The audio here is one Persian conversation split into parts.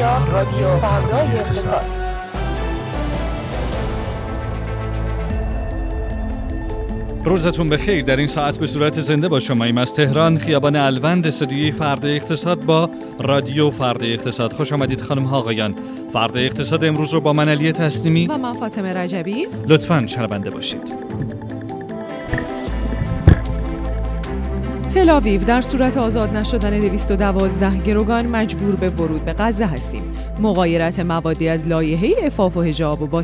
اینجا رادیو فردای اقتصاد. روزتون بخیر. در این ساعت به صورت زنده با شما ایم از تهران. خیابان الوند استودیوی فردا اقتصاد با رادیو فردا اقتصاد. خوش آمدید خانم ها آقایان. فردا اقتصاد امروز رو با من علی تسلیمی و من فاطمه رجبی. لطفا شنونده باشید. تل آویو در صورت آزاد نشدن 212 گروگان مجبور به ورود به غزه هستیم. مغایرت موادی از لایحه افاف و حجاب و با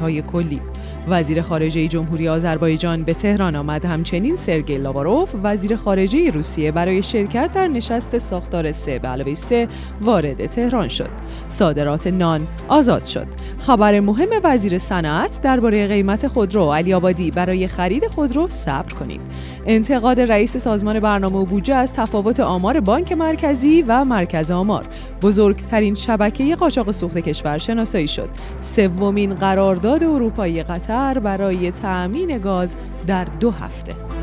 های کلی. وزیر خارجه جمهوری آذربایجان به تهران آمد. همچنین سرگئی لاواروف وزیر خارجه روسیه برای شرکت در نشست ساختار سه به علاوه سه وارد تهران شد. صادرات نان آزاد شد. خبر مهم وزیر صنعت درباره قیمت خودرو علی آبادی برای خرید خودرو صبر کنید. انتقاد رئیس سازمان برنامه و بودجه از تفاوت آمار بانک مرکزی و مرکز آمار. بزرگترین شبکه قاچاق سوخت کشور شناسایی شد. سومین قرارداد اروپایی قطر برای تأمین گاز در دو هفته.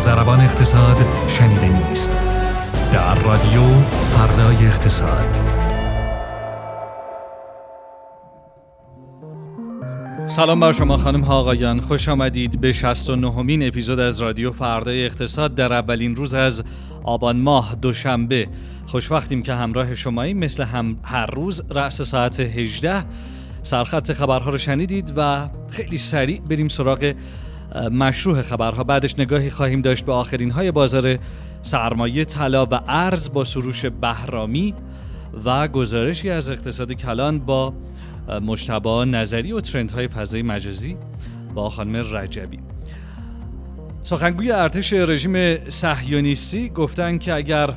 زربان اقتصاد شنیده نیست. در رادیو فردای اقتصاد. سلام بر شما خانم ها آقایان. خوش آمدید به 69 همین اپیزود از رادیو فردای اقتصاد در اولین روز از آبان ماه دوشنبه. خوش وقتیم که همراه شماییم مثل هم هر روز رأس ساعت 18 سرخط خبرها رو شنیدید و خیلی سریع بریم سراغ مشروع خبرها. بعدش نگاهی خواهیم داشت به آخرین های بازار سرمایه طلا و ارز با سروش بهرامی و گزارشی از اقتصاد کلان با مشتبا نظری و ترند های فضای مجازی با خانم رجبی. سخنگوی ارتش رژیم صهیونیستی گفتن که اگر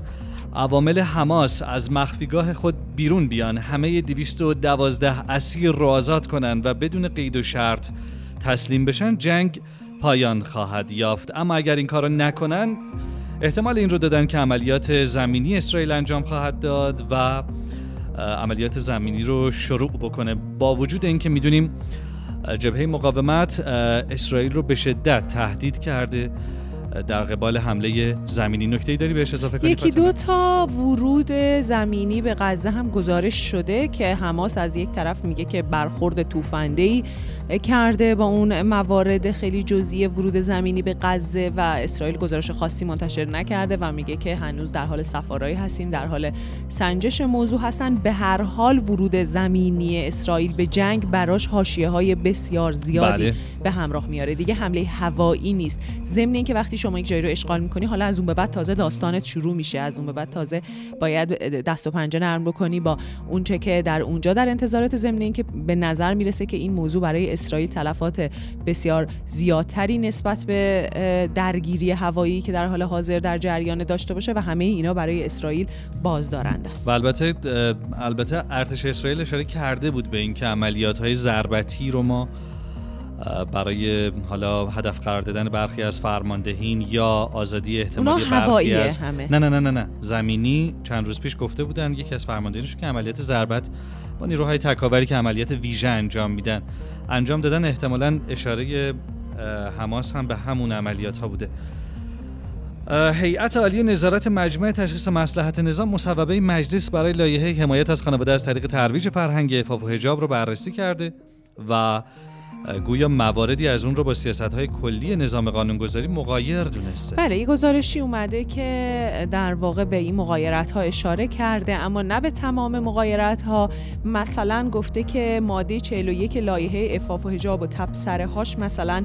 عوامل حماس از مخفیگاه خود بیرون بیان همه 212 اسیر رو آزاد کنند و بدون قید و شرط تسلیم بشن جنگ پایان خواهد یافت. اما اگر این کارو نکنن احتمال این رو دادن که عملیات زمینی اسرائیل انجام خواهد داد و عملیات زمینی رو شروع بکنه. با وجود اینکه می‌دونیم جبهه مقاومت اسرائیل رو به شدت تهدید کرده. در قبال حمله زمینی. نکته داری بهش اضافه کنی یکی دو تا ورود زمینی به غزه هم گزارش شده که حماس از یک طرف میگه که برخورد توفنده کرده با اون موارد خیلی جزئی ورود زمینی به غزه و اسرائیل گزارش خاصی منتشر نکرده و میگه که هنوز در حال سفارایی هستیم در حال سنجش موضوع هستن. به هر حال ورود زمینی اسرائیل به جنگ براش حاشیه های بسیار زیادی بله. به همراه میاره. دیگه حمله هوایی نیست. ضمن اینکه وقتی شما یک جایی رو اشغال می‌کنی حالا از اون به بعد تازه داستانت شروع میشه. از اون به بعد تازه باید دست و پنجه نرم بکنی با اونچه که در اونجا در انتظارات ضمن اینکه به نظر می‌رسه که این موضوع برای اسرائیل تلفات بسیار زیادتری نسبت به درگیری هوایی که در حال حاضر در جریان داشته باشه و همه اینا برای اسرائیل بازدارنده است. و البته البته ارتش اسرائیل اشاره کرده بود به اینکه عملیات های ضربتی رو ما برای حالا هدف قرار دادن برخی از فرماندهین یا آزادی احتمالی برخی از همه. نه نه نه نه نه. زمینی چند روز پیش گفته بودن یکی از فرماندهینشون که عملیات ضربت با نیروهای تکاوری که عملیات ویژه انجام میدن. انجام دادن احتمالا اشاره حماس هم به همون عملیات ها بوده هیئت عالی نظارت مجمع تشخیص مصلحت نظام مصوبه مجلس برای لایحه حمایت از خانواده از طریق ترویج فرهنگ عفاف و حجاب رو بررسی کرده و گویا مواردی از اون رو با سیاست های کلی نظام قانونگذاری مقایر دونسته. بله یه گزارشی اومده که در واقع به این مقایرت ها اشاره کرده اما نه به تمام مقایرت ها مثلا گفته که ماده 41 لایحه افاف و حجاب و تبصره هاش مثلا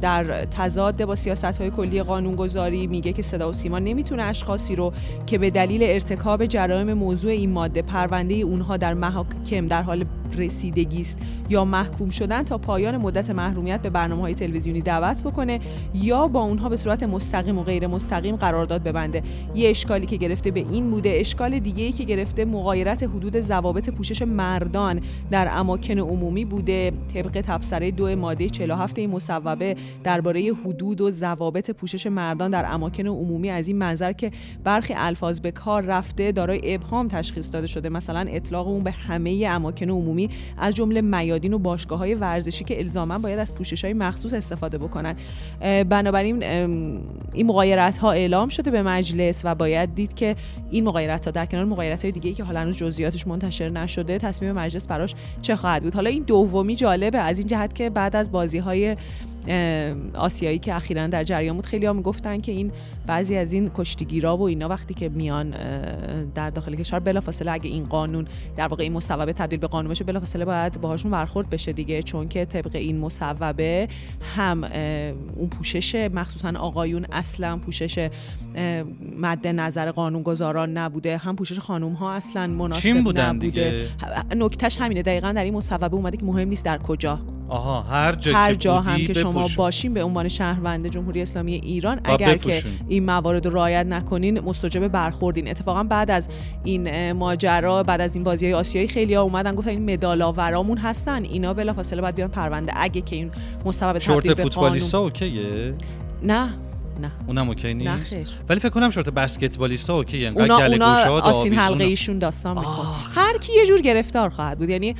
در تضاد با سیاست های کلی قانونگذاری میگه که صدا و سیما نمی‌تونه اشخاصی رو که به دلیل ارتکاب جرایم موضوع این ماده پرونده اونها در محاکم در حال رسیدگی است یا محکوم شدن تا پایان مدت محرومیت به برنامه های تلویزیونی دعوت بکنه یا با اونها به صورت مستقیم و غیر مستقیم قرارداد ببنده. یه اشکالی که گرفته به این بوده اشکال دیگه ای که گرفته مغایرت حدود ضوابط پوشش مردان در اماکن عمومی بوده. طبق تبصره دو ماده 47 این مصوبه درباره حدود و ضوابط پوشش مردان در اماکن عمومی از این منظر که برخی الفاظ به کار رفته دارای ابهام تشخیص داده شده. مثلا اطلاق اون به همه اماکن عمومی از جمله میادین و باشگاه های ورزشی که الزاما باید از پوشش های مخصوص استفاده بکنن. بنابراین این مغایرت ها اعلام شده به مجلس و باید دید که این مغایرت ها در کنار مغایرت های دیگه که حالا هنوز جزئیاتش منتشر نشده تصمیم مجلس براش چه خواهد بود. حالا این دومی جالبه از این جهت که بعد از بازی های آسیایی که اخیرا در جریان بود خیلی ها می‌گفتن که این بعضی از این کشتیگیرا و اینا وقتی که میان در داخل کشور بلافاصله اگه این قانون در واقع این مصوبه تبدیل به قانون بشه بلافاصله باید باهاشون برخورد بشه دیگه. چون که طبق این مصوبه هم اون پوشش مخصوصا آقایون اصلا پوشش مد نظر قانونگذاران نبوده. هم پوشش خانم ها اصلا مناسب نبوده. نکتهش همینه. دقیقا در این مصوبه اومده که مهم نیست در کجا. آها هر جا, هر جا هم که شما باشین به عنوان شهروند جمهوری اسلامی ایران اگر که این موارد رو رعایت نکنین مستوجب برخوردین. اتفاقا بعد از این ماجرا بعد از این بازی های آسیایی خیلی ها اومدن گفتن این مدالاورامون هستن. اینا بلافاصله باید بیان پرونده. اگه که این مسبب تبدیل به فوتبالیستا اوکیه؟ نه نه. اونم اوکی نیست؟ نه خیر. ولی فکر کنم شورت بسکتبالیستا اوکی انقدر اونا, اونا آسین حلقه ایشون داستان می‌کنه. هر کی یه جور گرفتار خواهد بود. یعنی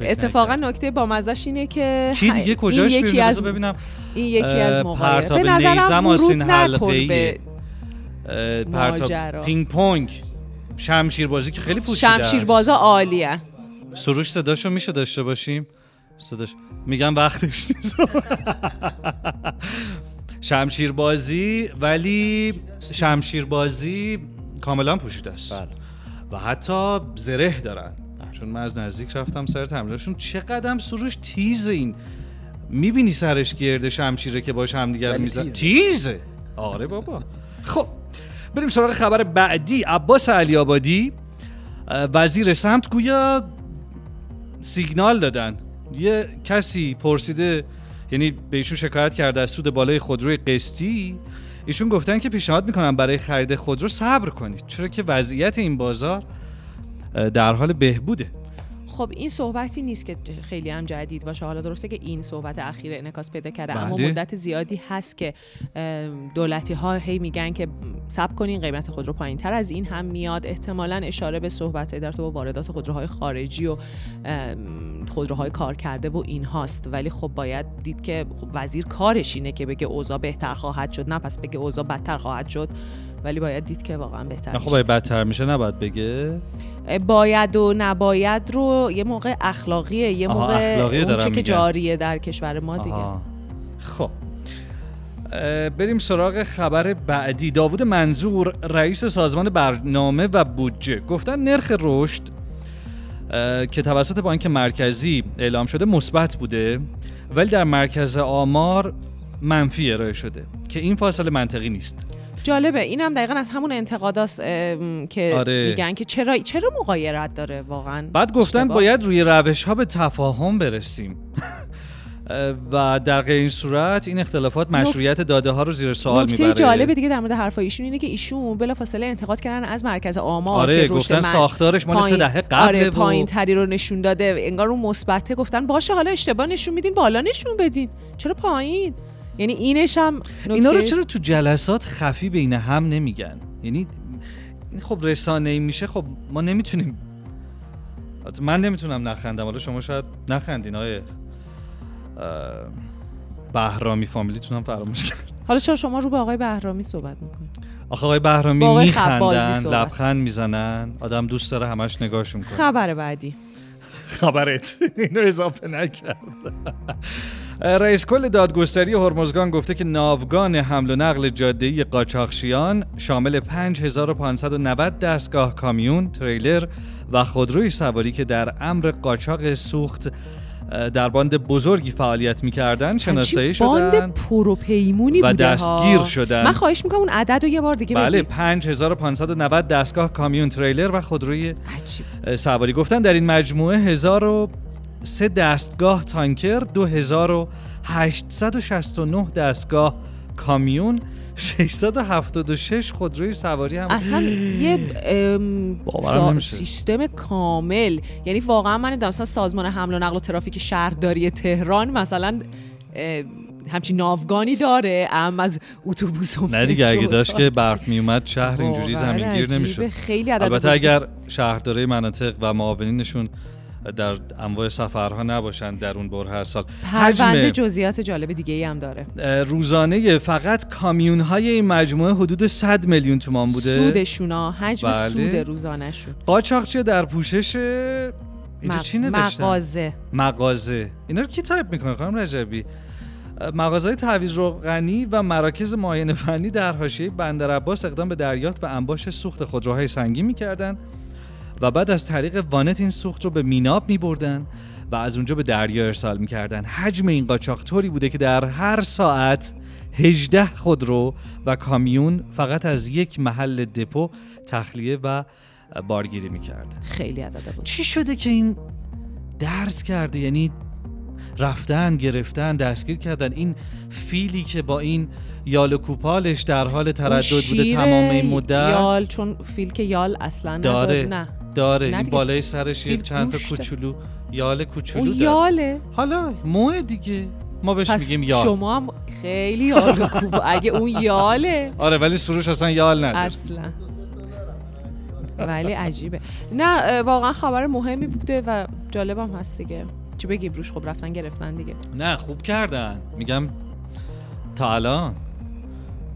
اتفاقا نکته با مزش اینه که کی دیگه کجاش یکی از ببینم. این یکی از موارد به نظرم ورود نکن به پرتاب پینگ پونگ. شمشیر بازی که خیلی پوشیده شمشیر بازا عالیه. سروش صداشو میشه داشته باشیم؟ صداش. میگم وقتش نیست. شمشیر بازی ولی شمشیر بازی کاملا پوشیده است. بله. و حتی زره دارن. چون من از نزدیک رفتم سر تمرینشون. چقدر سروش تیز این. می‌بینی سرش گرده شمشیره که باش همدیگر میزن تیزه. آره بابا. خب بریم سراغ خبر بعدی. عباس علی آبادی وزیر سمت گویا سیگنال دادن. یه کسی پرسیده یعنی به ایشون شکایت کرده از سود بالای خودروی قسطی. ایشون گفتن که پیشنهاد می‌کنن برای خرید خودرو صبر کنید. چرا که وضعیت این بازار در حال بهبوده. خب این صحبتی نیست که خیلی هم جدید باشه. حالا درسته که این صحبت اخیر انعکاس پیدا کرده اما بله. مدت زیادی هست که دولتی ها هی میگن که سب کنین قیمت خودرو پایین تر از این هم میاد. احتمالا اشاره به صحبت در تو واردات خودروهای خارجی و خودروهای کار کرده و این هاست ولی خب باید دید که خب وزیر کارش اینه که بگه اوضاع بهتر خواهد شد. نه پس بگه اوضاع بدتر خواهد شد ولی باید دید که واقعا بهتر خب بدتر میشه نباید بگه. باید و نباید رو یه موقع اخلاقیه یه موقع اونچه که جاریه در کشور ما دیگه. خب. بریم سراغ خبر بعدی. داوود منظور رئیس سازمان برنامه و بودجه. گفتن نرخ رشد که توسط بانک مرکزی اعلام شده مثبت بوده ولی در مرکز آمار منفی ارائه شده که این فاصله منطقی نیست. جالبه. اینم دقیقا از همون انتقاداست که آره. میگن که چرا چرا مقایرت داره واقعا؟ بعد گفتن باید روی روش ها به تفاهم برسیم. و در غیر این صورت این اختلافات مشروعیت داده ها رو زیر سوال می‌بره. نکته جالبه دیگه در مورد حرفای ایشون اینه که ایشون بلافاصله انتقاد کردن از مرکز آمار آره که گفتن ساختارش مال سه دهه قبل آره پایین تری رو نشون داده. انگار اون مثبته. گفتن باشه حالا اشتباه نشون میدین بالا نشون بدین. چرا پایین؟ یعنی اینش هم اینا رو چرا تو جلسات خفی بین هم نمیگن؟ یعنی این خب رسانه ای میشه خب ما نمی‌تونیم. من نمی‌تونم نخندم. حالا شما شاید نخندین های بهرامی فامیلیتون هم فراموش کرد. حالا چرا شما رو به آقای بهرامی صحبت می‌کنید آخه آقای بهرامی میخندن لبخند می‌زنن آدم دوست داره همش نگاهشون کنه. خبر بعدی. خبرت اینو اضافه نکرد. رئیس کل دادگستری هرمزگان گفته که ناوگان حمل و نقل جاده‌ای قاچاقچیان شامل 5590 دستگاه کامیون، تریلر و خودروی سواری که در امر قاچاق سوخت در باند بزرگی فعالیت می‌کردن شناسایی شدن باند پروپیمونی و دستگیر شدن. من خواهش می‌کنم اون عدد رو یه بار دیگه بله 5590 دستگاه کامیون تریلر و خودروی عجیب. سواری. گفتن در این مجموعه 1000 سه دستگاه تانکر 2869 دستگاه کامیون 676 خودروی سواری هم اصلا یه سا-. سیستم کامل یعنی واقعا من مثلا سازمان حمل و نقل و ترافیک شهرداری تهران مثلا همچین ناوگانی داره ام از اتوبوس و نه دیگه اگه داشت که. برف میومد شهر اینجوری زمینگیر. نمی‌شد خیلی عدد البته. اگر شهرداره مناطق و معاونینشون در انواع سفرها نباشن در اون بر هر سال. پرونده حجم جزئیات جالب دیگه ای هم داره. روزانه فقط کامیون های این مجموعه حدود 100 میلیون تومان بوده. سودشونا حجم بله. سود روزانهشون. قاچاقچی در پوشش اینجا چی نوشتن مغازه. مغازه. اینا رو کی تایپ می‌کنه خانم رجبی؟ مغازه تعویض روغنی و مراکز معاینه فنی در حاشیه بندر عباس اقدام به دریافت و انباشت سوخت خودروهای سنگین می‌کردن. و بعد از طریق وانت این سوخت رو به میناب میبردن و از اونجا به دریا ارسال می‌کردن. حجم این قاچاق طوری بوده که در هر ساعت 18 خودرو و کامیون فقط از یک محل دپو تخلیه و بارگیری می‌کرد. خیلی عدد بود. چی شده که این درس کرده؟ یعنی رفتن گرفتن دستگیر کردن. این فیلی که با این یال و کوپالش در حال تردد بوده تمام این مدت یال چون فیل که یال اصلا داره. نداره نه. داره. این. بالای سرش یه چند تا. کوچولو یال کوچولو داره. یاله. حالا موه دیگه. ما بهش میگیم یال. شما هم خیلی یال و کوب. اگه اون یاله. آره ولی سروش اصلا یال نداره. اصلا. ولی عجیبه. نه واقعا خبر مهمی بوده و جالبم هست دیگه. چی بگیم روش خب رفتن گرفتن دیگه. نه خوب کردن. میگم تا الان.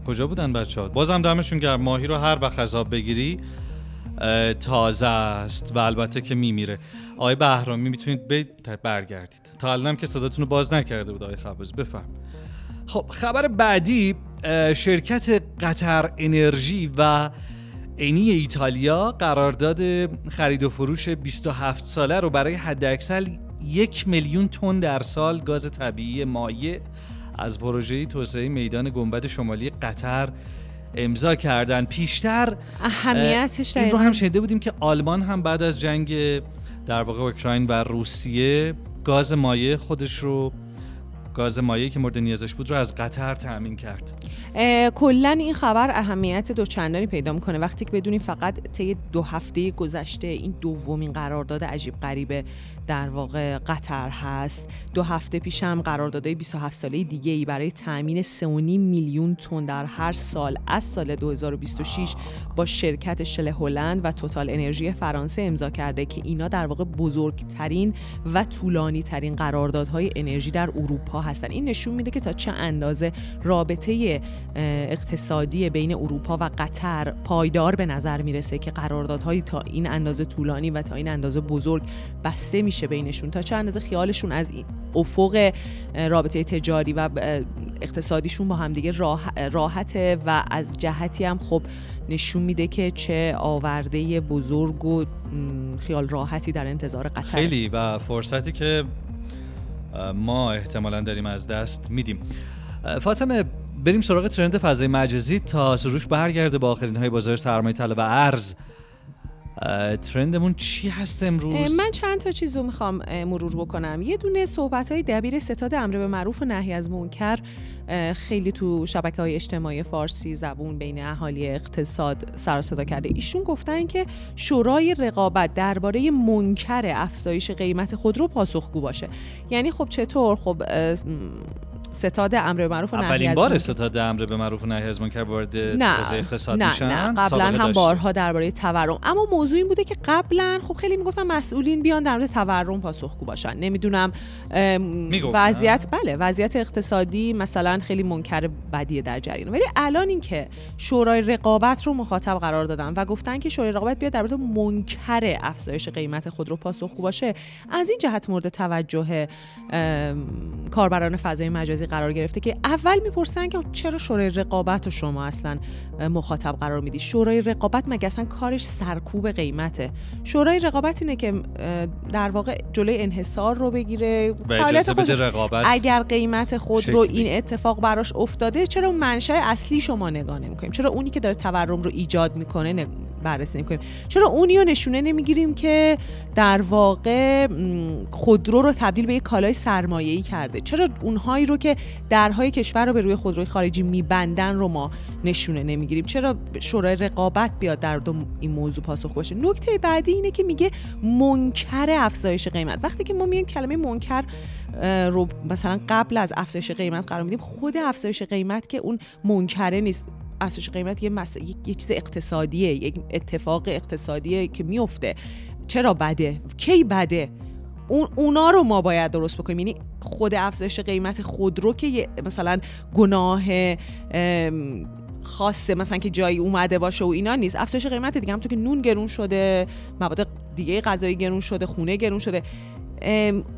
کجا بودن بچه ها بازم دمشون گرم. ماهی رو هر وقت آب بگیری تازه است و البته که میمیره. آقای بهرامی می‌تونید برگردید. تا الان هم که صداتون رو باز نکرده بود آقای خباز بفهم. خب خبر بعدی شرکت قطر انرژی و اینی ایتالیا قرارداد خرید و فروش 27 ساله رو برای حداکثر یک میلیون تن در سال گاز طبیعی مایع از پروژه توسعه میدان گنبد شمالی قطر امضا کردن. پیشتر اهمیتش این رو هم شنیده بودیم که آلمان هم بعد از جنگ در واقع اوکراین و روسیه گاز مایع خودش رو گاز مایعی که مورد نیازش بود رو از قطر تأمین کرد. کلا این خبر اهمیت دوچندانی پیدا می‌کنه. وقتی که بدونیم فقط طی دو هفته گذشته این دومین قرارداد عجیب غریب در واقع قطر هست. دو هفته پیش هم قراردادهای 27 ساله دیگه ای برای تامین 3.5 میلیون تن در هر سال از سال 2026 با شرکت شل هلند و توتال انرژی فرانسه امضا کرده که اینا در واقع بزرگترین و طولانی ترین قراردادهای انرژی در اروپا هستن. این نشون میده که تا چه اندازه رابطه اقتصادی بین اروپا و قطر پایدار به نظر می‌رسه که قراردادهایی تا این اندازه طولانی و تا این اندازه بزرگ بسته میشه. بینشون تا چه اندازه خیالشون از این افق رابطه تجاری و اقتصادیشون با همدیگه راحته و از جهتی هم خب نشون میده که چه آورده بزرگ و خیال راحتی در انتظار قطر. خیلی و فرصتی که ما احتمالا داریم از دست میدیم. فاطمه بریم سراغ ترند فضای مجازی تا سروش برگرده با آخرین های بازار سرمایه طلا و ارز. ترندمون چی هست امروز؟ من چند تا چیز رو می‌خوام مرور بکنم. یه دونه صحبت های دبیر ستاد امر به معروف و نهی از منکر خیلی تو شبکه های اجتماعی فارسی زبون بین اهالی اقتصاد سر صدا کرده. ایشون گفتن که شورای رقابت درباره منکر افزایش قیمت خودرو پاسخگو باشه. یعنی خب چطور؟ خب ستاد امر به معروف و نهی اولین بار ستاد امر به معروف و نهی از منکر وارد حوزه اقتصاد نه میشن؟ نه قبلا هم. بارها درباره تورم. اما موضوع این بوده که قبلا خب خیلی می‌گفتن مسئولین بیان در مورد تورم پاسخگو باشن. نمی‌دونم؟ وضعیت بله وضعیت اقتصادی مثلا خیلی منکر بدیه در جریان. ولی الان اینکه شورای رقابت رو مخاطب قرار دادن و گفتن که شورای رقابت بیاد در مورد منکر افزایش قیمت خودرو پاسخگو باشه از این جهت مورد توجه کاربران فضای مجازی قرار گرفته که اول می‌پرسن که چرا شورای رقابت رو شما اصلا مخاطب قرار میدی؟ شورای رقابت مگه اصلا کارش سرکوب قیمته؟ شورای رقابت اینه که در واقع جلوی انحصار رو بگیره. بده رقابت اگر قیمت خود شکل رو. این اتفاق براش افتاده چرا منشأ اصلی شما نگاه نمی‌کنیم؟ چرا اونی که داره تورم رو ایجاد می‌کنه بررسی کنیم چرا اونی نشونه نمی‌گیریم که در واقع خودرو رو تبدیل به یک کالای سرمایه‌ای کرده؟ چرا اونهایی رو که درهای کشور رو به روی خودروی خارجی میبندن رو ما نشونه نمی‌گیریم؟ چرا شورای رقابت بیاد در دو این موضوع پاسخ باشه؟ نکته بعدی اینه که میگه منکر افزایش قیمت. وقتی که ما میگیم کلمه منکر رو مثلا قبل از افزایش قیمت قرار میدیم خود افزایش قیمت که اون منکره نیست. افزایش قیمت یه, مس... یه چیز اقتصادیه یک اتفاق اقتصادیه که میفته. چرا بده؟ کی بده؟ اون اونا رو ما باید درست بکنیم. یعنی خود افزایش قیمت خودرو که مثلا گناه خاصه مثلا که جایی اومده باشه و اینا نیست. افزایش قیمت دیگه همونطور که نون گرون شده مواد دیگه غذایی گرون شده خونه گرون شده.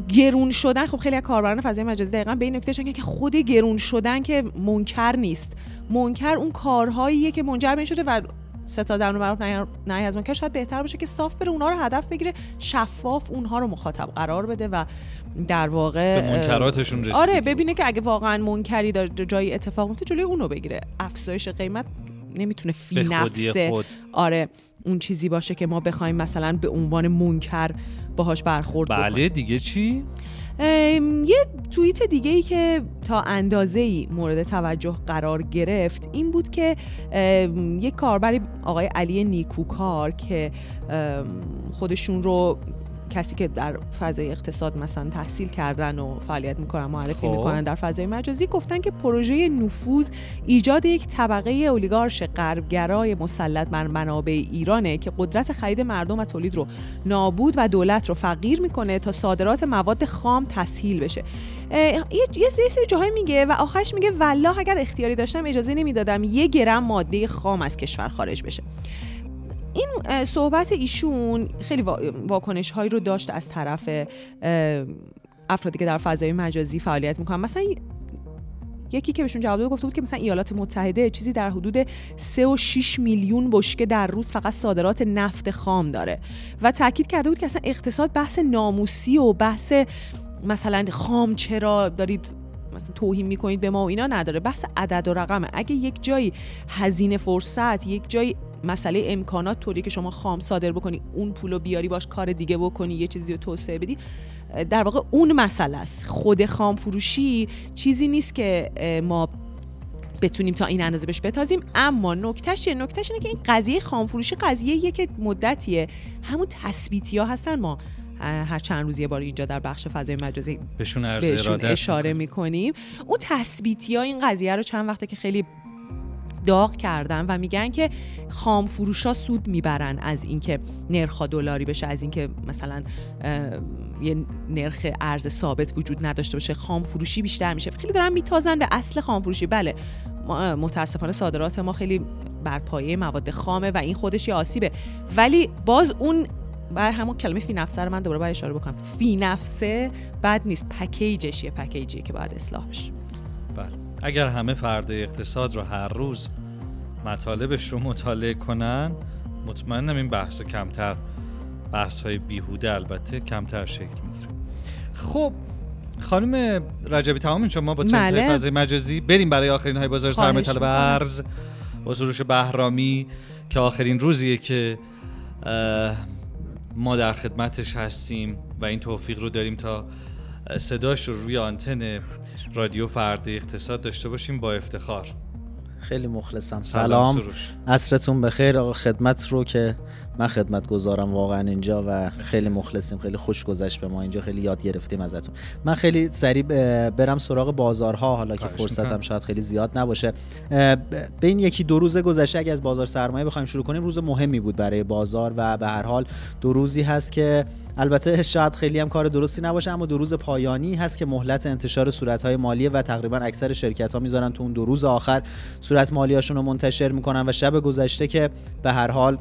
گرون شدن خب خیلی از کاربران فضای مجازی دقیقا به این نکته که خود گرون شدن که منکر نیست. منکر اون کارهاییه که منجر به شده و ستاد امر معروف نهی از منکر شاید بهتر باشه که صاف بره اونها رو هدف بگیره شفاف اونها رو مخاطب قرار بده و در واقع به منکراتشون آره ببینه که اگه واقعا منکری داره جایی اتفاق میفته جلوی اونو بگیره. افزایش قیمت نمی‌تونه فی نفسه خود. آره اون چیزی باشه که ما بخوایم مثلا به عنوان منکر باهاش برخورد بله دیگه چی؟ یه توییت دیگه ای که تا اندازه ای مورد توجه قرار گرفت این بود که یک کاربری آقای علی نیکوکار که خودشون رو کسی که در فضای اقتصاد مثلا تحصیل کردن و فعالیت می‌کنن معرفی خب. می‌کنن در فضای مجازی گفتن که پروژه نفوذ ایجاد یک طبقه اولیگارش غربگرای مسلط بر منابع ایرانه که قدرت خرید مردم و تولید رو نابود و دولت رو فقیر می‌کنه تا صادرات مواد خام تسهیل بشه یه سری جاهای میگه و آخرش میگه والله اگر اختیاری داشتم اجازه نمی‌دادم یه گرم ماده خام از کشور خارج بشه این صحبت ایشون خیلی واکنش هایی رو داشت از طرف افرادی که در فضای مجازی فعالیت می‌کنن. مثلا یکی که بهشون جواب داد گفته بود که مثلا ایالات متحده چیزی در حدود 3 و 6 میلیون بشکه در روز فقط صادرات نفت خام داره. و تاکید کرده بود که اصلا اقتصاد بحث ناموسی و بحث مثلا خام چرا دارید مثلا توهین می‌کنید به ما و اینا نداره. بحث عدد و رقمه. اگه یک جایی هزینه فرصت یک جایی مسئله امکانات طوری که شما خام صادر بکنی اون پولو بیاری باش کار دیگه بکنی یه چیزی رو توسعه بدی در واقع اون مسئله است. خود خام فروشی چیزی نیست که ما بتونیم تا این اندازه بهش بتازیم. اما نکتهش چیه؟ نکتهش اینه که این قضیه خام فروشی قضیه که مدتیه. همون تثبیتی ها هستن. ما هر چند روز یه بار اینجا در بخش فضای مجازی بهشون, اشاره می‌کنیم. اون تثبیتی ها این قضیه رو چند وقته که خیلی داغ کردن و میگن که خام فروش ها سود می‌برن از اینکه نرخ دلاری بشه از اینکه مثلا یه نرخ ارز ثابت وجود نداشته باشه. خام فروشی بیشتر میشه. خیلی دارن میتازن به اصل خام فروشی. بله متاسفانه صادرات ما خیلی بر پایه مواد خامه و این خودش یه آسیبه. ولی باز اون بعد همون کلمه فی نفسه رو من دوباره باید اشاره بکنم. فی نفسه بد نیست. پکیجش یه پکیجیه که باید اصلاح بشه. بله. اگر همه فرد اقتصاد رو هر روز مطالبش رو مطالعه کنن مطمئنم این بحث کمتر بحث های بیهوده البته کمتر شکل می‌گیره. خب خانم رجبی تمام شما با چند بله. فضای مجازی بریم برای آخرین های بازار سرمایه طلب ارز. با سروش بهرامی که آخرین روزیه که ما در خدمتش هستیم و این توفیق رو داریم تا صداش رو روی آنتن رادیو فرد اقتصاد داشته باشیم با افتخار. خیلی مخلصم. سلام, عصرتون بخیر. آقا خدمت رو که من خدمت گذارم واقعا اینجا و خیلی مخلصیم خیلی خوش گذشت به ما. اینجا خیلی یاد گرفتیم ازتون. من خیلی سریع برم سراغ بازارها حالا که فرصتم شاید خیلی زیاد نباشه. به این یکی دو روز گذشته اگه از بازار سرمایه بخوایم شروع کنیم روز مهمی بود برای بازار و به هر حال دو روزی هست که البته شاید خیلی هم کار درستی نباشه اما دو روز پایانی هست که مهلت انتشار صورتهای مالیه و تقریبا اکثر شرکت ها می‌ذارن تو اون دو روز آخر. صورت مالیاشون رو منتشر می‌کنن و شب گذشته که به هر حال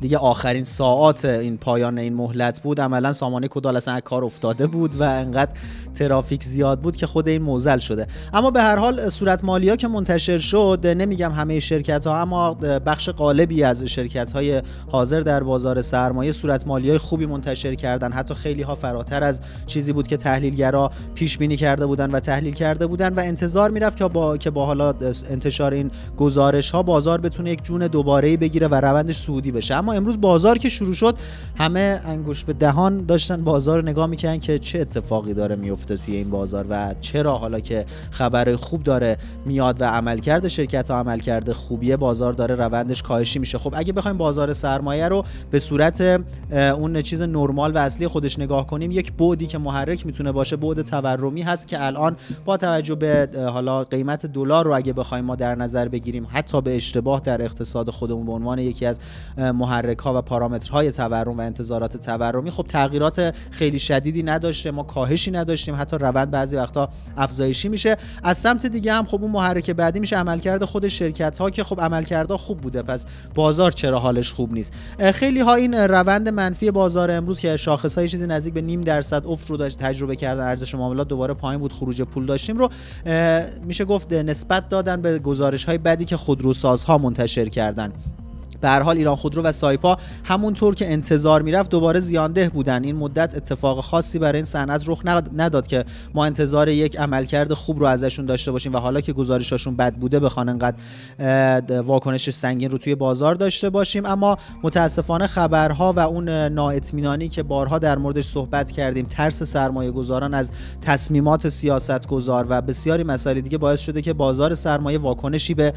دیگه آخرین ساعات این پایان این مهلت بود. عملا سامانه کدال اصلا کار افتاده بود و انقدر ترافیک زیاد بود که خود این موزل شده. اما به هر حال صورت مالی ها که منتشر شد نمیگم همه شرکت ها اما بخش غالبی از شرکت های حاضر در بازار سرمایه صورت مالی های خوبی منتشر کردن. حتی خیلی ها فراتر از چیزی بود که تحلیلگرا پیش بینی کرده بودن و تحلیل کرده بودن و انتظار می‌رفت که با که با حالا انتشار این گزارش ها بازار بتونه یک جون دوباره بگیره و روندش سعودی بشه. اما امروز بازار که شروع شد همه انگوش به دهان داشتن بازار رو نگاه می‌کنن که چه اتفاقی داره میفته توی این بازار و چرا حالا که خبر خوب داره میاد و عملکرد شرکت ها عملکرد خوبیه بازار داره روندش کاهشی میشه. خب اگه بخوایم بازار سرمایه رو به صورت اون چیز نرمال و اصلی خودش نگاه کنیم یک بودی که محرک می‌تونه باشه بود تورمی هست که الان با توجه به حالا قیمت دلار رو اگه بخوایم ما در نظر بگیریم حتی به اشتباه در اقتصاد خودمون به عنوان یکی از محرک ها و پارامترهای تورم و انتظارات تورمی خب تغییرات خیلی شدیدی نداشته ما کاهشی نداشتیم حتی روند بعضی وقتا افزایشی میشه. از سمت دیگه هم خب اون محرک بعدی میشه عملکرد خود شرکت ها که خب عملکردها خوب بوده پس بازار چرا حالش خوب نیست؟ خیلی ها این روند منفی بازار امروز که شاخص های چیزی نزدیک به نیم درصد افت رو داشت تجربه کردن ارزش معاملات دوباره پایین بود خروج پول داشتیم رو میشه گفت نسبت دادن به گزارش های بدی که خودروسازها منتشر کردن. به حال ایران خودرو و سایپا همونطور که انتظار می‌رفت دوباره زیانده بودن. این مدت اتفاق خاصی برای این صنعت رخ نداد که ما انتظار یک عملکرد خوب رو ازشون داشته باشیم و حالا که گزارشاشون بد بوده بخوان انقدر واکنش سنگین رو توی بازار داشته باشیم. اما متاسفانه خبرها و اون نااطمینانی که بارها در موردش صحبت کردیم ترس سرمایه گذاران از تصمیمات سیاست گذار و بسیاری مسائل دیگه باعث شده که بازار سرمایه واکنشی به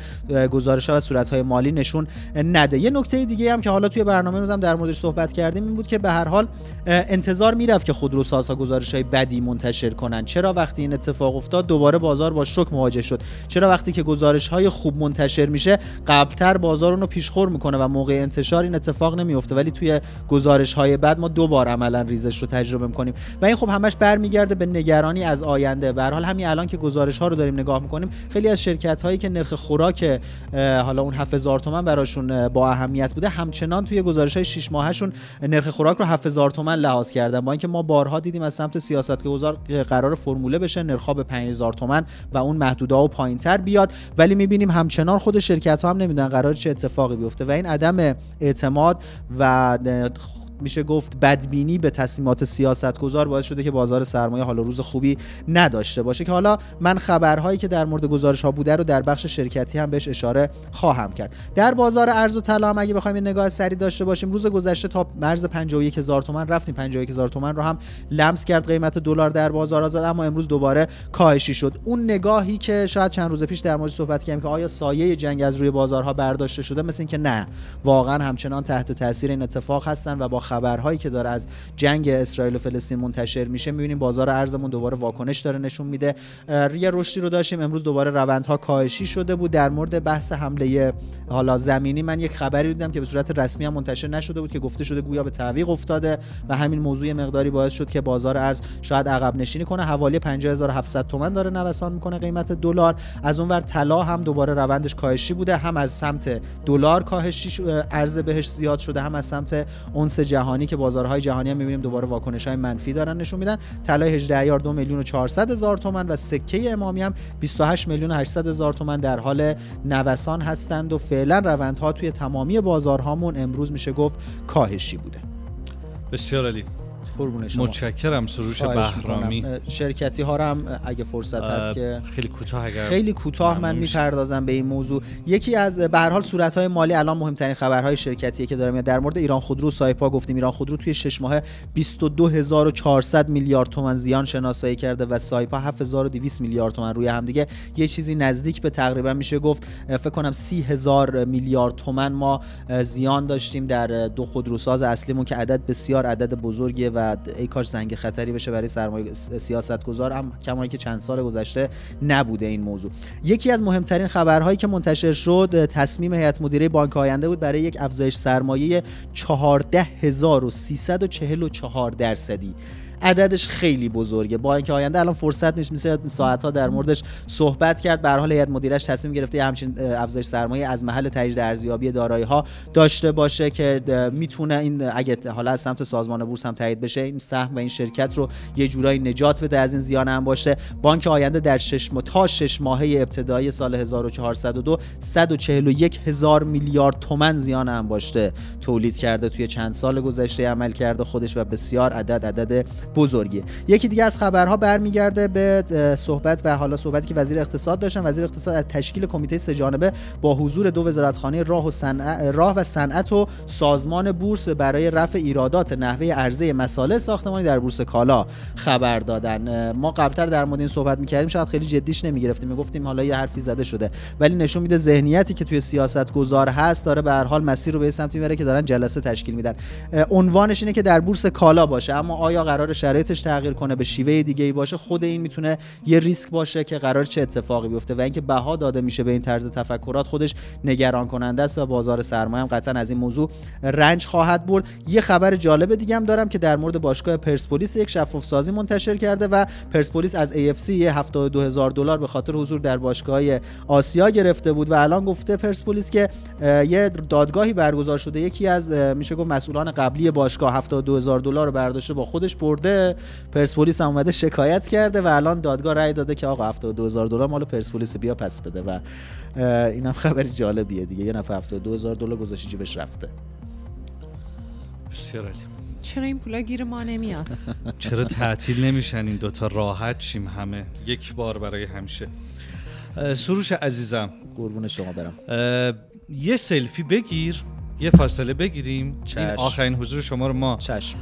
گزارش ها و صورتهای مالی نشون نده. یه نکته دیگه هم که حالا توی برنامه روزم در موردش صحبت کردیم این بود که به هر حال انتظار می‌رفت که خودروسازها گزارش های بدی منتشر کنن. چرا وقتی این اتفاق افتاد دوباره بازار با شوک مواجه شد؟ چرا وقتی که گزارش های خوب منتشر میشه قبلتر بازار اونو پیشخور می‌کنه و موقع انتشار این اتفاق نمیفته ولی توی گزارش های بعد ما دو بار عملا ریزش رو تجربه می‌کنیم. و این خب همش برمیگرده به نگرانی از آینده. به حال همین الان که گزارش ها رو داریم نگاه می‌کنیم خیلی از شرکت هایی که نرخ خوراک حالا اون 7000 تومان براشون اهمیت بوده همچنان توی گزارش های 6 ماهشون نرخ خوراک رو 7000 تومان لحاظ کردن. با اینکه ما بارها دیدیم از سمت سیاست گذار قرار فرموله بشه نرخ به 5000 تومان و اون محدوده ها پایینتر بیاد. ولی می‌بینیم همچنان خود شرکت ها هم نمی‌دونن قرار چه اتفاقی بیفته و این عدم اعتماد و میشه گفت بدبینی به تصمیمات سیاستگزار باعث شده که بازار سرمایه حالا روز خوبی نداشته باشه که حالا من خبرهایی که در مورد گزارش ها بوده رو در بخش شرکتی هم بهش اشاره خواهم کرد. در بازار ارز و طلا هم اگه بخوایم یه نگاه سری داشته باشیم روز گذشته تا مرز 51000 تومان رفتیم. 51000 تومان رو هم لمس کرد قیمت دلار در بازار زد اما امروز دوباره کاهشی شد. اون نگاهی که شاید چند روز پیش در مورد صحبت کردیم که آیا سایه جنگ از روی بازارها برداشته شده مثل اینکه نه واقعا همچنان تحت تاثیر این اتفاق هستن و با خبرهایی که داره از جنگ اسرائیل و فلسطین منتشر میشه می‌بینیم بازار ارزمون دوباره واکنش داره نشون میده. یه رشدی رو داشتیم امروز دوباره روندها کاهشی شده بود. در مورد بحث حمله حالا زمینی من یک خبری دیدم که به صورت رسمی هم منتشر نشده بود که گفته شده گویا به تعویق افتاده و همین موضوع مقداری باعث شد که بازار ارز شاید عقب نشینی کنه. حوالی 50700 تومان داره نوسان می‌کنه قیمت دلار. از اونور طلا هم دوباره روندش کاهشی بوده هم از سمت دلار کاهشی ارز بهش زیاد شده هم از سمت اونس جهانی که بازارهای جهانی هم می‌بینیم دوباره واکنش های منفی دارن نشون میدن. طلای 18 ایار 2 میلیون و 400 هزار تومان و سکه امامی هم 28 میلیون و 800 هزار تومان در حال نوسان هستند و فعلا روندها توی تمامی بازارهامون امروز میشه گفت کاهشی بوده. بسیار عالی متشکرم سروش بهرامی. شرکتی ها هم اگه فرصت هست که خیلی کوتاه اگر خیلی کوتاه من می‌پردازم به این موضوع. یکی از به هر حال صورت های مالی الان مهمترین خبرهای شرکتیه که داره میاد. در مورد ایران خودرو سایپا گفتیم ایران خودرو توی 6 ماه 22400 میلیارد تومان زیان شناسایی کرده و سایپا 7200 میلیارد تومان روی هم دیگه. یه چیزی نزدیک به تقریبا میشه گفت. فکر کنم 30000 میلیارد تومان ما زیان داشتیم در دو خودروساز اصلیمون که عدد بسیار عدد بزرگیه و ای کاش زنگ خطری بشه برای سرمایه سیاست گذار هم کمایی که چند سال گذشته نبوده این موضوع. یکی از مهمترین خبرهایی که منتشر شد تصمیم هیئت مدیره بانک آینده بود برای یک افزایش سرمایه 14344 درصدی. عددش خیلی بزرگه. با اینکه آینده الان فرصت نیست میشه ساعت ها در موردش صحبت کرد. به حال هیئت مدیرش تصمیم گرفته همچین افزایش سرمایه از محل تجدید ارزیابی دارایی ها داشته باشه که می‌تونه این اگه حالا از سمت سازمان بورس هم تایید بشه این سهم و این شرکت رو یه جورایی نجات بده از این زیان هم باشه. بانک آینده در شش ماه تا شش ماهه ابتدایی سال 1402 141 هزار میلیارد تومن زیان هم باشه تولید کرده توی چند سال گذشته عمل کرده خودش و بسیار عدد عدد بزرگی یکی دیگه از خبرها برمیگرده به صحبت و حالا صحبتی که وزیر اقتصاد داشتن. وزیر اقتصاد از تشکیل کمیته سه جانبه با حضور دو وزارتخانه راه و صنعت راه و صنعت و سازمان بورس برای رفع ایرادات نحوه عرضه مسائل ساختمانی در بورس کالا خبر دادن. ما قبلتر در مورد این صحبت می‌کردیم شاید خیلی جدیش نمی‌گرفتیم. می‌گفتیم حالا یه حرفی زده شده. ولی نشون میده ذهنیتی که توی سیاست گذار هست داره به هر حال مسیر رو به سمتی می‌بره که دارن جلسه تشکیل میدن. عنوانش اینه که در بورس کالا باشه. اما آیا قرار شرایطش تغییر کنه به شیوه دیگه ای باشه خود این می‌تونه یه ریسک باشه که قرار چه اتفاقی بیفته و اینکه بها داده میشه به این طرز تفکرات خودش نگران کننده است و بازار سرمایه هم قطعا از این موضوع رنج خواهد برد. یه خبر جالب دیگه هم دارم که در مورد باشگاه پرسپولیس یک شفاف سازی منتشر کرده و پرسپولیس از AFC یه 72 هزار دلار به خاطر حضور در باشگاه آسیا گرفته بود و الان گفته پرسپولیس که یه دادگاهی برگزار شده. یکی از میشه گفت مسئولان قبلی باشگاه 72 هزار دلار رو برداشته با خودش برده. پرسپولیس هم اومده شکایت کرده و الان دادگاه رأی داده که آقا 72 هزار دلار مال پرسپولیس بیا پس بده و اینم خبر جالبیه دیگه. یه نفر 72 هزار دلار گذاشته جیبش رفته. بسیار عالی. چرا این پولا گیر ما نمیاد؟ چرا تعطیل نمیشن این دوتا؟ راحت شیم همه. یک بار برای همیشه. سروش عزیزم. قربون شما برم. یه سلفی بگیر یه فاصله بگیریم. چشم. این آخرین حضور شما رو ما چشم.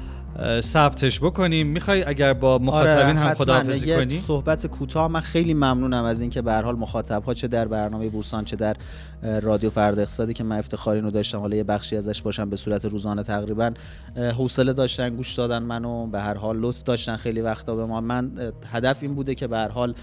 ثبتش بکنیم. می‌خوای اگر با مخاطبین آره هم خداحافظی کنی؟ صحبت کوتاه. من خیلی ممنونم از اینکه به هر حال مخاطب ها چه در برنامه بورسان چه در رادیو فرد اقتصادی که من افتخاری رو داشتم. حالا یه بخشی ازش باشم به صورت روزانه تقریبا. حوصله داشتن گوش دادن منو به هر حال لطف داشتن خیلی وقتا به ما. من هدف این بوده که به هر حال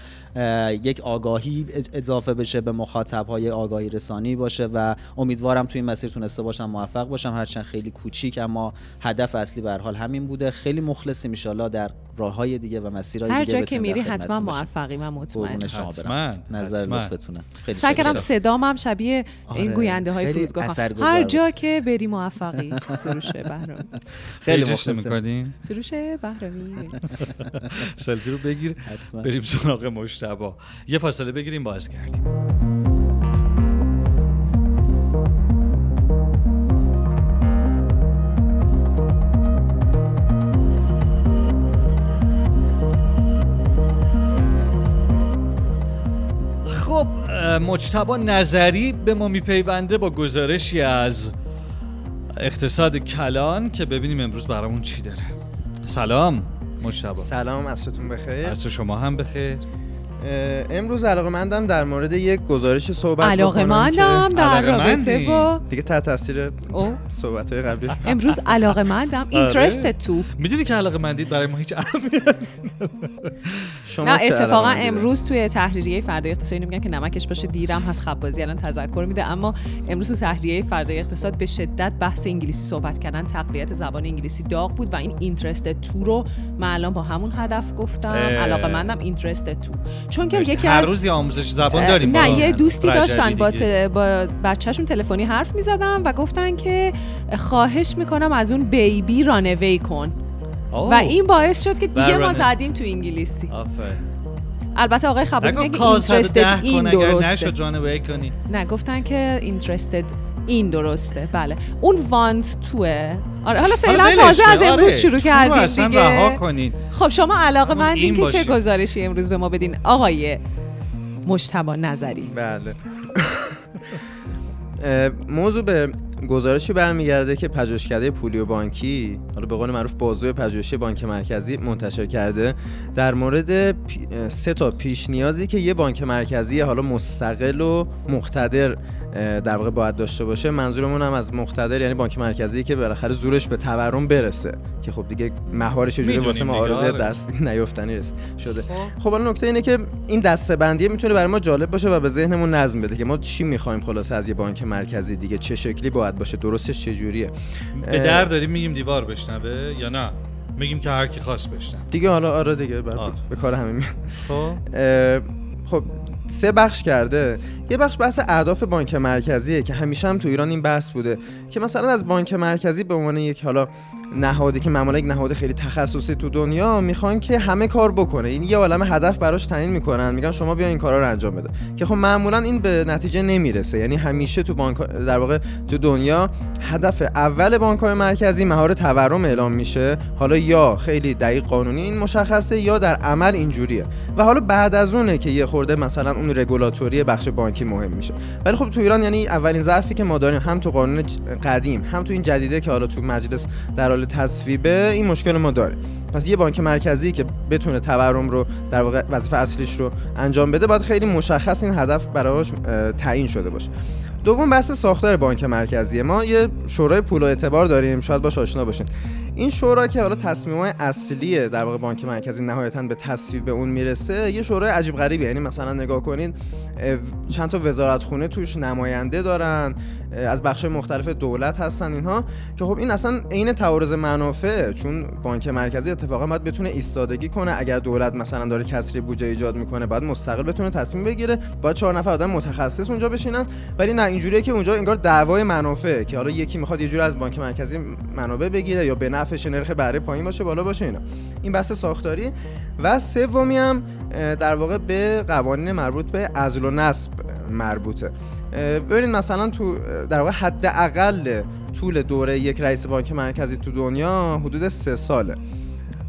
یک آگاهی اضافه بشه به مخاطب های آگاهی رسانی باشه و امیدوارم توی این مسیر تونسته باشم موفق باشم. هرچند خیلی کوچیک اما هدف اصلی به هر حال همین بوده خیلی مخلصیم ان در راه های دیگه و مسیرهای هر دیگه جا که میری حتما موفقی من مطمئن حتما نظر لطفتونه. خیلی سعی کردم صدام هم شبیه آره. این گوینده های فرودگاه هر جا که بری موفقی. سروش بهرامی خیلی جشن می‌کنی سروش بهرامی سلفی رو بگیر. بریم سراغ مشتبه یه فاصله بگیریم باز کردیم. مجتبا نظری به ما میپیونده با گزارشی از اقتصاد کلان که ببینیم امروز برامون چی داره. سلام مجتبا سلام عصرتون بخیر. عصر شما هم بخیر. امروز علاقه مندم در مورد یک گزارش صحبت علاقه مندم در رابطه با دیگه تحت تاثیر صحبت های قبلی. امروز علاقه مندم اینترست تو. می‌دونی که علاقه مندید برای ما هیچ اهمیت نه اتفاقا امروز توی تحریریه فردای اقتصادی میگن که نمکش باشه دیرم هست خبازی الان تذکر میده. اما امروز تو تحریریه فردای اقتصاد به شدت بحث انگلیسی صحبت کردن. تقویت زبان انگلیسی داغ بود و این اینترست تو رو من الان با همون هدف گفتم. علاقه مندم اینترست تو. چون که یکی هر روز آموزش زبان داریم نه یه دوستی داشتن با, با بچهشون تلفنی حرف می‌زدم و گفتن که خواهش می‌کنم از اون بیبی رانوی کن. و این باعث شد که دیگه ما زدیم تو انگلیسی. البته آقای خبازی میگه اینترستد این درسته. نه گفتن که اینترستد این درسته. بله. اون وانت توه. آره حالا فعلا تازه از امروز آره. شروع کردیم دیگه. خب شما علاقه مندین که چه گزارشی امروز به ما بدین؟ آقای مجتبا نظری. بله. موضوع به گزارشی برمیگرده که پژوهشکده پولی و بانکی حالا به قول معروف بازوی پژوهشی بانک مرکزی منتشر کرده در مورد سه تا پیش نیازی که یه بانک مرکزی حالا مستقل و مقتدر در واقع باید داشته باشه منظورمون هم از مقتدر یعنی بانک مرکزی که بالاخره زورش به تورم برسه که خب دیگه مهارش جوری واسه ما آرزوی آره. دست نیافتنی شده. خب, خب حالا نکته اینه که این دسته بندی می‌تونه برای ما جالب باشه و به ذهنمون نظم بده که ما چی می‌خوایم خلاصه از یه بانک مرکزی دیگه چه شکلی باید باشه درستش چه جوریه. به در داریم میگیم دیوار بشنوه یا نه؟ میگیم که هر کی خواست بشتن دیگه حالا آره دیگه به کار همین خب. خب سه بخش کرده. یه بخش بحث اهداف بانک مرکزیه که همیشه هم تو ایران این بحث بوده. که مثلا از بانک مرکزی به عنوان یک حالا نهادی که معمولا یک نهاد خیلی تخصصی تو دنیا می‌خوان که همه کار بکنه. این یه عالم هدف براش تعیین می‌کنن. میگن شما بیا این کارا رو انجام بده. که خب معمولا این به نتیجه نمی‌رسه. یعنی همیشه تو بانک در واقع تو دنیا هدف اول بانک های مرکزی مهار تورم اعلام میشه. حالا یا خیلی دقیق قانونی این مشخصه یا در عمل اینجوریه. و حالا بعد از اونه که یه خورده مثلا اون رگولاتوری بخش بانکی مهم میشه. ولی خب تو ایران یعنی اولین ضعفی که ما داریم هم تو قانون قدیم هم تو این جدیده که حالا تو مجلس در حال تصویبه این مشکل ما داره. پس یه بانک مرکزی که بتونه تورم رو در واقع وظیفه اصلیش رو انجام بده باید خیلی مشخص این هدف براش تعیین شده باشه. دوم بحث ساختار بانک مرکزی ما. یه شورای پول و اعتبار داریم شاید باش آشنا باشین. این شورا که حالا تصمیمات اصلی در واقع بانک مرکزی نهایتا به تصویب به اون می‌رسه یه شورای عجیب غریبی یعنی مثلا نگاه کنین چند تا وزارت خونه توش نماینده دارن از بخش مختلف دولت هستن اینها که خب این اصلا عین تعارض منافع چون بانک مرکزی اتفاقا باید بتونه ایستادگی کنه. اگر دولت مثلا داره کسری بودجه ایجاد می‌کنه باید مستقل بتونه تصمیم بگیره. باید چهار نفر آدم متخصص اونجا بشینن. ولی نه اینجوریه که اونجا انگار دعوای منافع که حالا یکی می‌خواد یه جوری از بانک مرکزی منابع بگیره یا به نفعش نرخ بهره پایین باشه بالا باشه اینا. این بحث ساختاری. و سومی هم در واقع به قوانین مربوط به عزل و نصب مربوطه. ببینید مثلا تو در واقع حداقل طول دوره یک رئیس بانک مرکزی تو دنیا حدود سه ساله.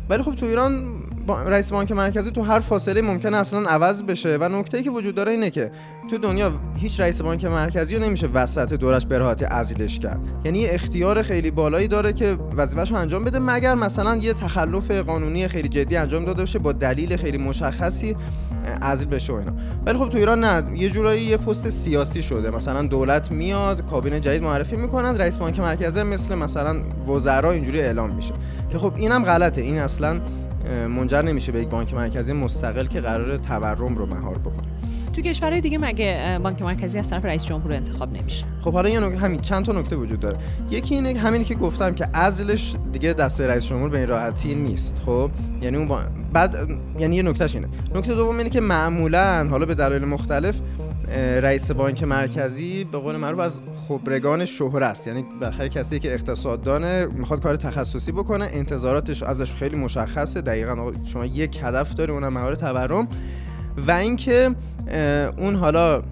ولی خب تو ایران رئیس بانک مرکزی تو هر فاصله ممکنه اصلا عوض بشه و نکته که وجود داره اینه که تو دنیا هیچ رئیس بانک مرکزی رو نمیشه وسط دورش به راحتی عزلش کرد. یعنی اختیار خیلی بالایی داره که وظیفه‌ش رو انجام بده مگر مثلا یه تخلف قانونی خیلی جدی انجام داده باشه با دلیل خیلی مشخصی عزل بشه و اینا. ولی خب تو ایران نه یه جورایی یه پست سیاسی شده. مثلا دولت میاد کابینه جدید معرفی می‌کنن رئیس بانک مرکزی مثل مثلا وزرا اینجوری اعلام میشه. که خب اینم غلطه. این اصلا منجر نمیشه به یک بانک مرکزی مستقل که قرار تورم رو مهار بکنه. تو کشورهای دیگه مگه بانک مرکزی از طرف رئیس جمهور انتخاب نمیشه؟ خب حالا یه همین چند تا نکته وجود داره. یکی اینه همینی که گفتم که عزلش دیگه دست رئیس جمهور به این راحتی نیست. خب یعنی اون بعد یعنی یه نکتهش اینه. نکته دوم اینه که معمولا حالا به دلایل مختلف رئیس بانک مرکزی به قول معروف از خبرگان شهره است. یعنی بالاخره کسی که اقتصاددانه می‌خواد کار تخصصی بکنه انتظاراتش ازش خیلی مشخصه. دقیقا شما یک هدف داره اونم مهار تورم. و اینکه اون حالا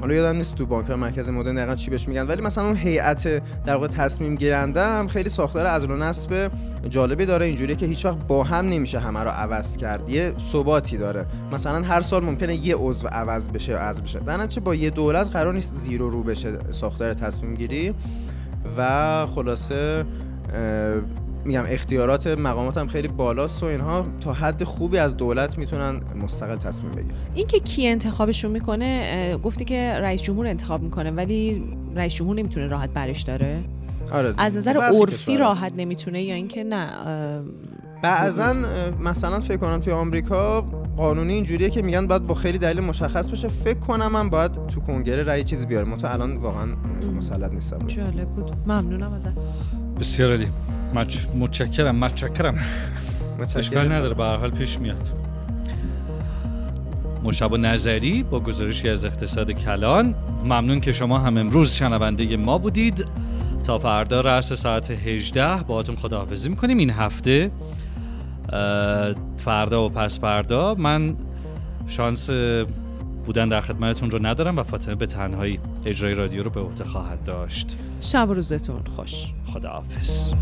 حالا یادم نیست تو بانک مرکز مدرن دقیقا چی بهش میگن ولی مثلا اون هیئت در واقع تصمیم گیرنده هم خیلی ساختار از و نصب جالبی داره. اینجوریه که هیچ وقت با هم نمیشه همه رو عوض کرد. یه ثباتی داره. مثلا هر سال ممکنه یه عضو عوض بشه یا عوض بشه. در با یه دولت قرار نیست زیرو رو بشه ساختار تصمیم گیری. و خلاصه میگم اختیارات مقامات هم خیلی بالاست و اینها. تا حد خوبی از دولت می‌تونن مستقل تصمیم بگیرن. این که کی انتخابشون می‌کنه گفتی که رئیس جمهور انتخاب می‌کنه ولی رئیس جمهور نمی‌تونه راحت برش داره؟ آره از نظر عرفی راحت نمی‌تونه یا اینکه نه؟ بعضا مثلا فکر کنم توی آمریکا قانونی اینجوریه که میگن باید با خیلی دلیل مشخص بشه فکر کنم من باید تو کنگره رأی چیزی بیاره. متو الان واقعا مسلط نیستم. جالب بود. ممنونم ازت. بسیار عالی متشکرم متشکرم. اشکال نداره به هر حال پیش میاد. مشاب نظری با گزارشی از اقتصاد کلان. ممنون که شما هم امروز شنونده ما بودید. تا فردا رأس ساعت 18 باهاتون خداحافظی می‌کنیم. این هفته فردا و پس فردا من شانس بودن در خدمتتون رو ندارم و فاطمه به تنهایی اجرای رادیو رو به عهده خواهد داشت. شب روزتون خوش. خداحافظ.